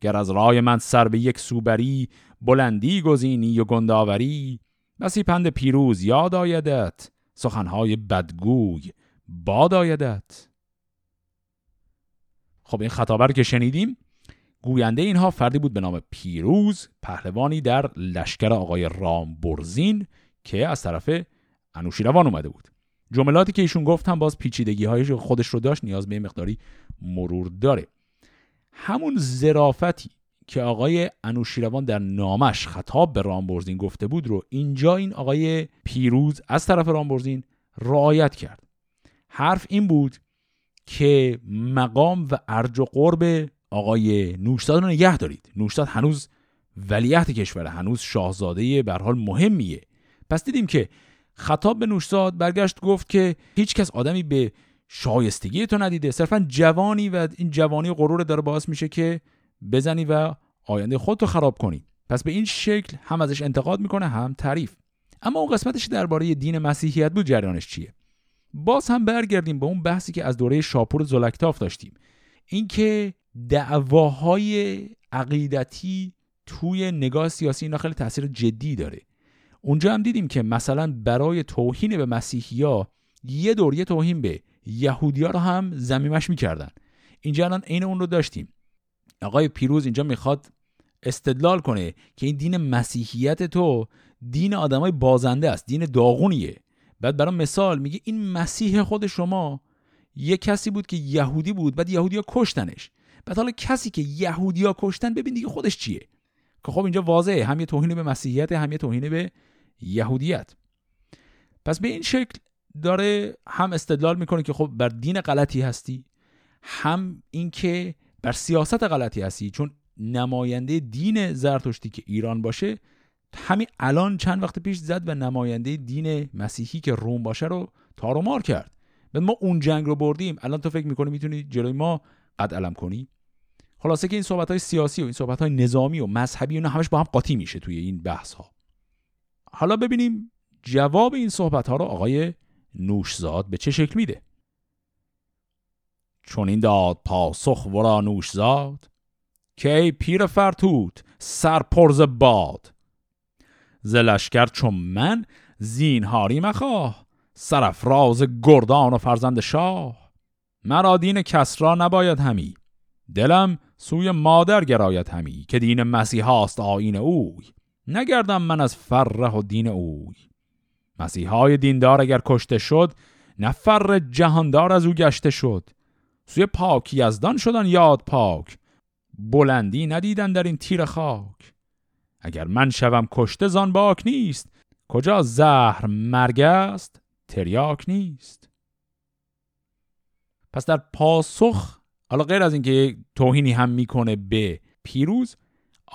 گر از رای من سر به یک سوبری بلندی گزینی و گنداوری. بسی پند پیروز یاد آیدت سخنهای بدگوی باد آیدت. خب این خطابر که شنیدیم گوینده اینها فردی بود به نام پیروز پهلوانی در لشکر آقای رام برزین که از طرف انوشیروان اومده بود. جملاتی که ایشون گفت هم باز پیچیدگی های خودش رو داشت نیاز به مقداری مرور داره. همون زرافتی که آقای انوشیروان در نامش خطاب به رامبرزین گفته بود رو اینجا این آقای پیروز از طرف رامبرزین رعایت کرد. حرف این بود که مقام و ارج و قرب آقای نوشتاد رو نگه دارید. نوشتاد هنوز ولیعت کشوره هنوز شاهزاده به حال مهمیه. پس دیدیم که خطاب به نوشزاد برگشت گفت که هیچ کس آدمی به شایستگی تو ندیده. صرفا جوانی و این جوانی غرور داره باعث میشه که بزنی و آینده خودتو خراب کنی. پس به این شکل هم ازش انتقاد می‌کنه هم تعریف. اما اون قسمتش درباره دین مسیحیت بود جریانش چیه؟ باز هم برگردیم به اون بحثی که از دوره شاپور زلکتاف داشتیم. اینکه دعواهای عقیدتی توی نگاه سیاسی اینا خیلی تاثیر جدی داره. اونجا هم دیدیم که مثلا برای توهین به مسیحیا یه دور یه توهین به یهودیا رو هم زمیمش می‌کردن. اینجا الان عین اون رو داشتیم. آقای پیروز اینجا می‌خواد استدلال کنه که این دین مسیحیت تو دین آدمای بازنده است دین داغونیه. بعد برای مثال میگه این مسیح خود شما یه کسی بود که یهودی بود بعد یهودیا کشتنش. بعد حالا کسی که یهودیا کشتن ببین دیگه خودش چیه؟ که خب اینجا واضحه هم یه توهین به مسیحیت هم یه توهین به یهودیت. پس به این شکل داره هم استدلال می‌کنه که خب بر دین غلطی هستی هم اینکه بر سیاست غلطی هستی. چون نماینده دین زرتشتی که ایران باشه همین الان چند وقت پیش زد و نماینده دین مسیحی که روم باشه رو تار و مار کرد. بعد ما اون جنگ رو بردیم. الان تو فکر می‌کنی می‌تونی جلوی ما قد علم کنی؟ خلاصه که این صحبت های سیاسی و این صحبت های نظامی و مذهبی اینا همش با هم قاطی میشه توی این بحث ها حالا ببینیم جواب این صحبت ها رو آقای نوشزاد به چه شکل میده. چون این داد پاسخ ورا نوشزاد که ای پیر فرتوت سرپرز باد. زلشکر چون من زینهاری مخواه سرفراز گردان و فرزند شاه. مرا دین کسرا نباید همی دلم سوی مادر گراید همی که دین مسیحاست آین اوی. نگردم من از فره و دین اوی. مسیحای دیندار اگر کشته شد نه فر جهاندار از او گشته شد. سوی پاک یزدان شدن یاد پاک. بلندی ندیدن در این تیر خاک. اگر من شوم کشته زان باک نیست کجا زهر مرگ است تریاک نیست. پس در پاسخ حالا غیر از اینکه توهینی هم می‌کنه به پیروز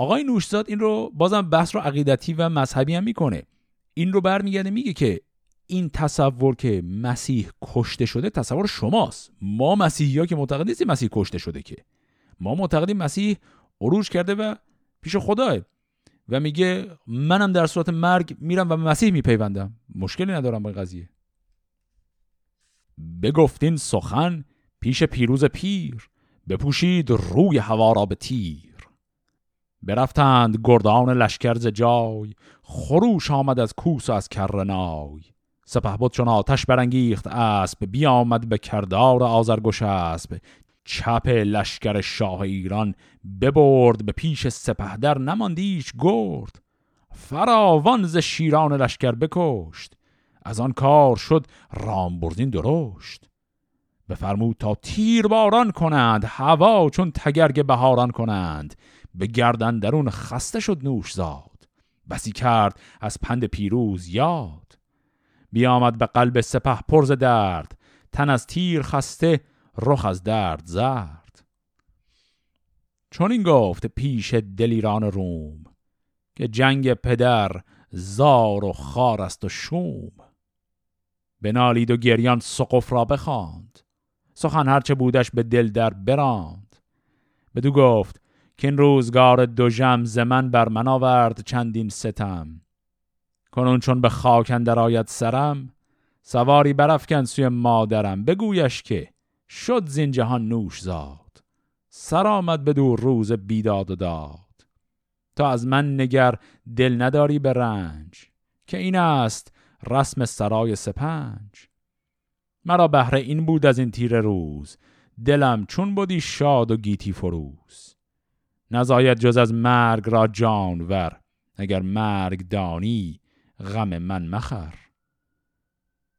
آقای نوشزاد این رو بازم بحث رو عقیدتی و مذهبی هم می‌کنه. این رو برمیگرده میگه که این تصور که مسیح کشته شده تصور شماست. ما مسیحی ها که معتقد نیستیم مسیح کشته شده که. ما معتقدیم مسیح عروج کرده و پیش خداه و میگه منم در صورت مرگ میرم و مسیح میپیوندم. مشکلی ندارم با قضیه. بگفتین سخن پیش پیروز پیر. بپوشید روی هوا را به تیر. برفتند گردان لشکر ز جای خروش آمد از کوس و از کرنای سپه بود چون آتش برانگیخت اسب بیامد به کردار آزرگوش اسب چپ لشکر شاه ایران ببرد به پیش سپهدر نماندیش گرد. فراوان ز شیران لشکر بکشت از آن کار شد رامبردین درشت. بفرمود تا تیر باران کنند هوا چون تگرگ بهاران کنند. به گردن درون خسته شد نوش زاد. بسی کرد از پند پیروز یاد. بیامد به قلب سپه پرز درد. تن از تیر خسته رخ از درد زرد. چون این گفت پیش دلیران روم که جنگ پدر زار و خار است و شوم. بنالید و گریان سقف را بخواند. سخن هرچه بودش به دل در براند. بدو گفت که این روزگار دو جم زمن بر من آورد چندین ستم. کنون چون به خاک اندر آید سرم سواری برافکن سوی مادرم. بگویش که شد زین جهان نوش زاد. سر آمد بدو روز بیداد و داد. تا از من نگر دل نداری به رنج که این است رسم سرای سپنج. مرا بهره این بود از این تیر روز دلم چون بودی شاد و گیتی فروز. نزاید جز از مرگ را جانور اگر مرگ دانی غم من مخر.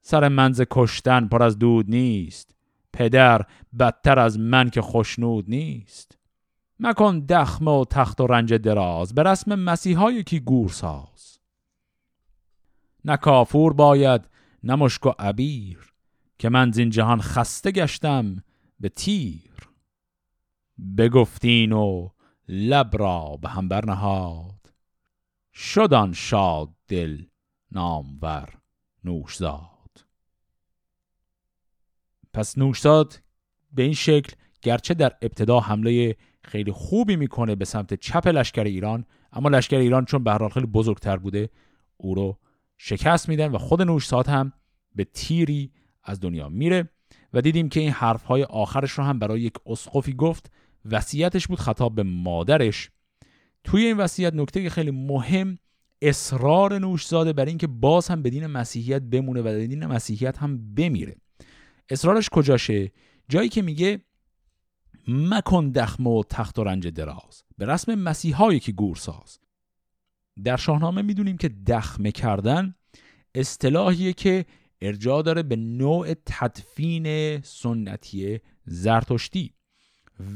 سر منز کشتن پر از دود نیست پدر بدتر از من که خوشنود نیست. مکن دخم و تخت و رنج دراز به رسم مسیحای کی گور ساز. نه کافور باید نه مشک و عبیر که من زین جهان خسته گشتم به تیر. بگفتین و لب را به هم برنهاد. شدان شاد دل نامور نوشزاد. پس نوشزاد به این شکل گرچه در ابتدا حمله خیلی خوبی می‌کنه به سمت چپ لشکر ایران اما لشکر ایران چون به خیلی بزرگتر بوده او رو شکست میدن و خود نوشساد هم به تیری از دنیا میره و دیدیم که این حرف های آخرش رو هم برای یک اسقفی گفت وصیتش بود خطاب به مادرش. توی این وصیت نکته خیلی مهم اصرار نوشزاده بر اینکه باز هم به دین مسیحیت بمونه و به دین مسیحیت هم بمیره. اصرارش کجاشه؟ جایی که میگه مکن دخم و تخت و رنج دراز. به رسم مسیحایی که گورساز در شاهنامه می‌دونیم که دخمه کردن اصطلاحیه که ارجاع داره به نوع تدفین سنتی زرتشتی.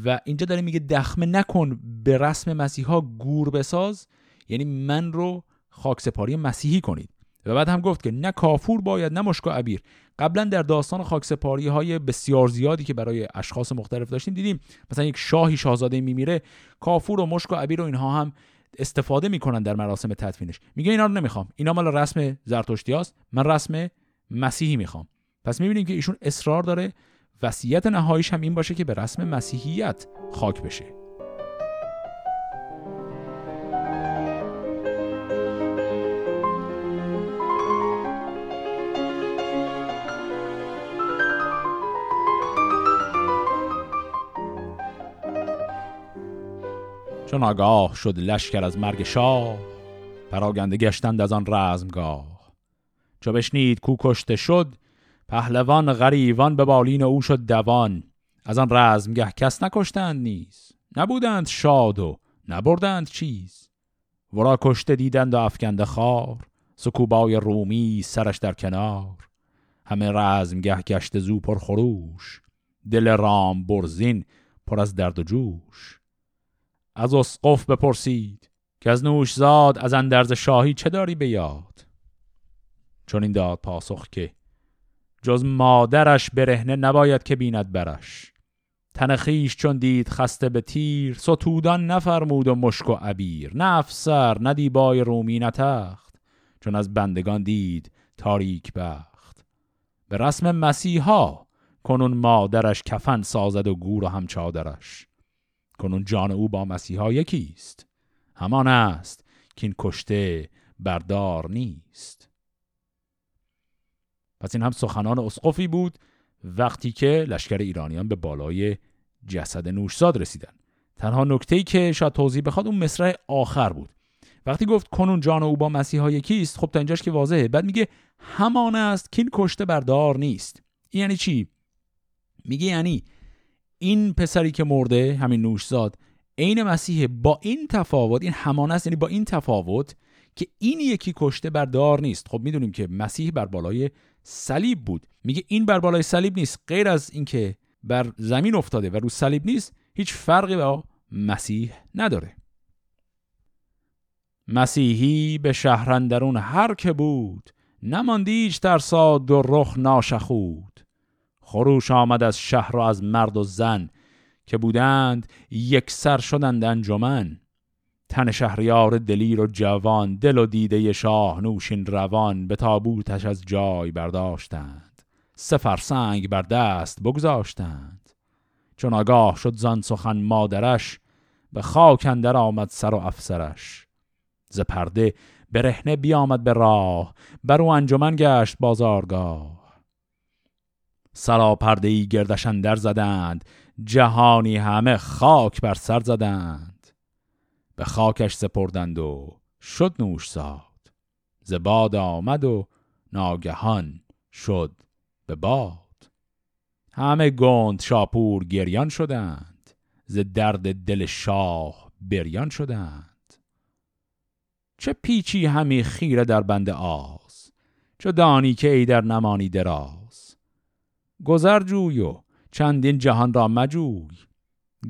و اینجا داره میگه دخمه نکن به رسم مسیحا گور بساز یعنی من رو خاکسپاری مسیحی کنید. و بعد هم گفت که نه کافور باید نه مشک و عبیر. قبلا در داستان خاکسپاری های بسیار زیادی که برای اشخاص مختلف داشتیم دیدیم. مثلا یک شاهی شاهزاده میمیره کافور و مشک و عبیر و اینها هم استفاده می‌کنن در مراسم تدفینش. میگه اینا رو نمی‌خوام. اینا مال رسم زرتشتی من رسم مسیحی می‌خوام. پس می‌بینیم که ایشون اصرار داره وصیت نهاییش هم این باشه که به رسم مسیحیت خاک بشه. چون آگاه شد لشکر از مرگ شاه پراگنده گشتند از آن رزمگاه. چو بشنید کو کشته شد پهلوان غریوان به بالین او شد دوان. از آن رزمگه کس نکشتند نیز. نبودند شاد و نبردند چیز. ورا کشته دیدند و افکنده خار. سکوبای رومی سرش در کنار. همه رزمگه گشت زو پر خروش. دل رام برزین پر از درد و جوش. از اسقف بپرسید که از نوش زاد از اندرز شاهی چه داری به یاد؟ چون این داد پاسخ که جز مادرش برهنه نباید که بیند برش. تن خیش چون دید خسته به تیر ستودان نفرمود و مشک و عبیر. نه افسر نه دیبای رومی نه تخت. چون از بندگان دید تاریک بخت. به رسم مسیحا کنون مادرش کفن سازد و گور و همچادرش کنون جان او با مسیحا یکیست. همان است که این کشته بردار نیست. پس این هم سخنان اسقفی بود وقتی که لشکر ایرانیان به بالای جسد نوشزاد رسیدن. تنها نکته‌ای که شاید توضیح بخواد اون مصرع آخر بود. وقتی گفت کنون جان او با مسیحا یکیست خب تا اینجاش که واضحه. بعد میگه همان است که این کشته بردار نیست. یعنی چی؟ میگه یعنی این پسری که مرده همین نوشزاد عین مسیح با این تفاوت این همان است یعنی با این تفاوت که این یکی کشته بردار نیست. خب می‌دونیم که مسیح بر بالای صلیب بود. میگه این بر بالای صلیب نیست. غیر از اینکه بر زمین افتاده و رو صلیب نیست هیچ فرقی با مسیح نداره. مسیحی به شهرندرون هر که بود نماندیش در ساد و رخ ناشخود. خروش آمد از شهر و از مرد و زن که بودند یک سر شدند انجمن. تن شهریار دلیر و جوان دل و دیده شاه نوشین روان به تابوتش از جای برداشتند. سفر سنگ بر دست بگذاشتند. چون آگاه شد زان سخن مادرش به خاک اندر آمد سر و افسرش. ز پرده برهنه بیامد به راه بر او انجمن گشت بازارگاه. سرا پرده ای گردشن در زدند جهانی همه خاک بر سر زدند. به خاکش سپردند و شد نوش زاد ز باد آمد و ناگهان شد به باد. همه گند شاپور گریان شدند ز درد دل شاه بریان شدند. چه پیچی همی خیره در بند آز چه دانی که ای در نمانی دراز. گذر جوی و چندین جهان را مجوی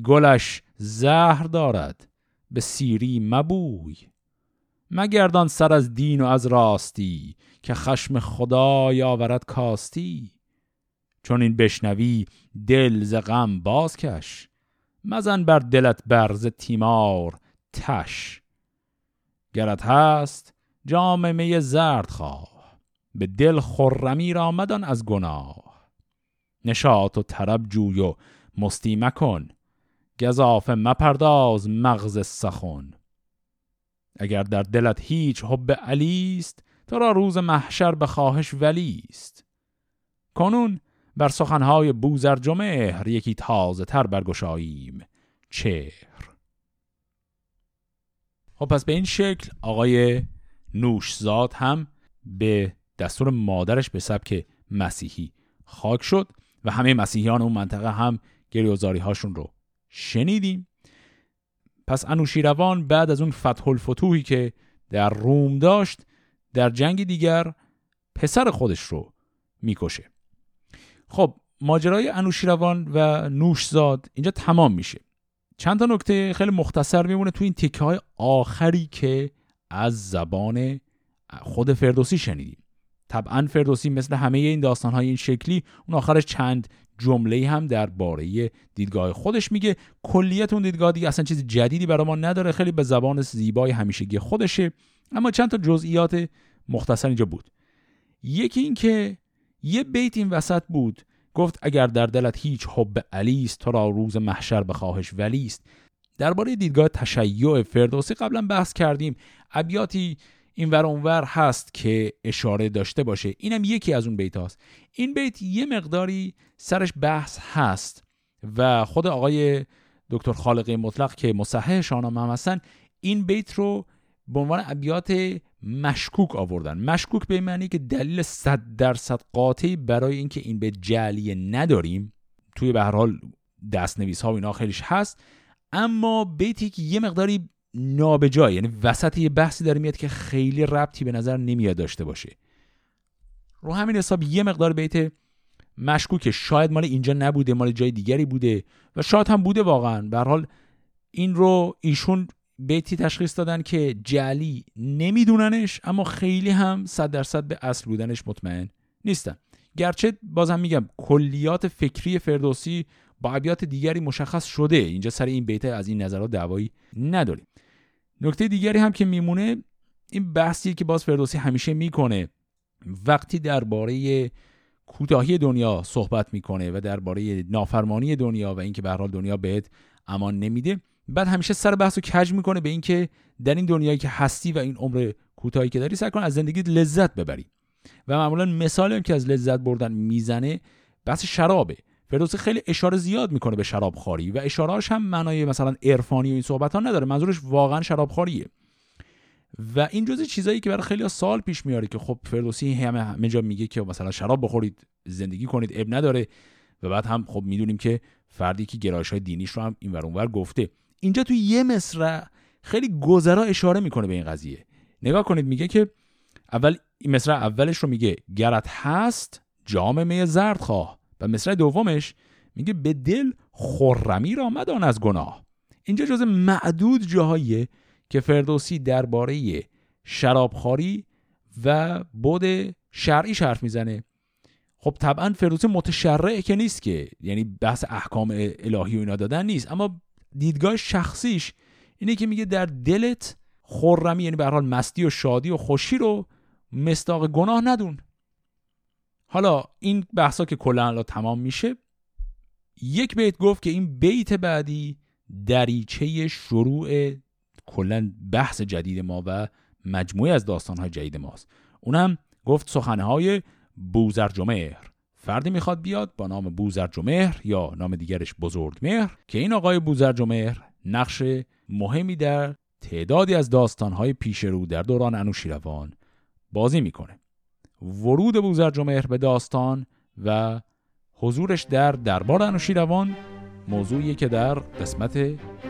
گلش زهر دارد به سیری مبوی. مگردان سر از دین و از راستی که خشم خدای آورد کاستی. چون این بشنوی دل ز غم بازکش مزن بر دلت برز تیمار تش. گرت هست جام می زرد خواه به دل خرمی را مدان از گناه. نشاط و طرب جوی و مستی مکن. گذافه مپرداز مغز سخن. اگر در دلت هیچ حب علی است تو را روز محشر به خواهش ولی است. کنون بر سخنهای مهر یکی تازه تر برگشاییم. چهر. خب پس به این شکل آقای نوشزاد هم به دستور مادرش به سبک مسیحی خاک شد و همه مسیحیان اون منطقه هم گریوزاری هاشون رو شنیدیم. پس انوشیروان بعد از اون فتح الفتوحی که در روم داشت در جنگ دیگر پسر خودش رو می‌کشه. خب ماجرای انوشیروان و نوشزاد اینجا تمام میشه. چند تا نکته خیلی مختصر میمونه تو این تکه های آخری که از زبان خود فردوسی شنیدیم. طبعا فردوسی مثل همه این داستان های این شکلی اون آخرش چند جمله هم درباره دیدگاه خودش میگه. کلیت اون دیدگاه دیگه اصلا چیز جدیدی برای ما نداره. خیلی به زبان زیبای همیشگی خودشه. اما چند تا جزئیات مختصر اینجا بود. یکی این که یه بیت این وسط بود. گفت اگر در دلت هیچ حب علی است تو را روز محشر به خواهش ولی است. درباره دیدگاه تشیع فردوسی قبلا بحث کردیم. ابیاتی این ور اونور هست که اشاره داشته باشه. اینم یکی از اون بیت هاست. این بیت یه مقداری سرش بحث هست و خود آقای دکتر خالقی مطلق که مصحح شاهنامه هم هستن این بیت رو به عنوان ابیات مشکوک آوردن. مشکوک به معنی که دلیل صد درصد قاطعی برای اینکه این به جعلیه نداریم. توی به هر حال دستنویس ها و اینا خیلیش هست. اما بیتی که یه مقداری نابجای یعنی وسط یه بحثی داره میاد که خیلی ربطی به نظر نمیاد داشته باشه. رو همین حساب یه مقدار بیت مشکوکه. شاید مال اینجا نبوده مال جای دیگری بوده و شاید هم بوده واقعا. به حال این رو ایشون بیتی تشخیص دادن که جعلی نمیدوننش اما خیلی هم صد درصد به اصل بودنش مطمئن نیستن. گرچه بازم میگم کلیات فکری فردوسی با ابیات دیگری مشخص شده. اینجا سر این بیت از این نظرات دعوایی نداریم. نکته دیگری هم که میمونه این بحثی که باز فردوسی همیشه می‌کنه. وقتی درباره کوتاهی دنیا صحبت می‌کنه و درباره نافرمانی دنیا و اینکه به هر حال دنیا بهت امان نمیده بعد همیشه سر بحث رو کج می‌کنه به اینکه در این دنیایی که هستی و این عمر کوتاهی که داری سعی کن از زندگی لذت ببری. و معمولا مثالی که از لذت بردن می‌زنه بحث شرابه. فردوسی خیلی اشاره زیاد می‌کنه به شراب خاری و اشارهاش هم معنای مثلا عرفانی و این صحبت ها نداره. منظورش واقعا شراب خاریه و این جزء چیزایی که برای خیلی سال پیش میاره که خب فردوسی همه همه جا میگه که مثلا شراب بخورید زندگی کنید اب نداره. و بعد هم خب می‌دونیم که فردی که گرایش های دینیش رو هم این ور گفته. اینجا تو یه مصرع خیلی گذرا اشاره می‌کنه به این قضیه. نگاه کنید میگه که اول مصرع اولش رو میگه گرت هست جام می زرد خواه و مصرع دومش میگه به دل خرمی را مدان از گناه. اینجا جز معدود جاهاییه که فردوسی درباره شرابخواری و بود شرعی حرف می‌زنه. خب طبعا فردوسی متشرع که نیست که یعنی بحث احکام الهی و اینا دادن نیست اما دیدگاه شخصیش اینه که میگه در دلت خرمی یعنی به حال مستی و شادی و خوشی رو مستاق گناه ندون. حالا این بحثا که کلا تمام میشه یک بیت گفت که این بیت بعدی دریچه شروع کلا بحث جدید ما و مجموعه از داستانهای جدید ماست. اونم گفت سخنهای بوزرجمهر فردی می‌خواد بیاد با نام بوزرجمهر یا نام دیگرش بزرگمهر که این آقای بوزرجمهر نقش مهمی در تعدادی از داستانهای پیش رو در دوران انوشیروان بازی می‌کنه. ورود بوزرجمهر به داستان و حضورش در دربار انوشیروان موضوعی که در قسمت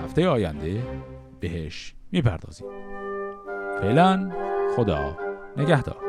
هفته آینده بهش می‌پردازیم. فعلا خدا نگهدار.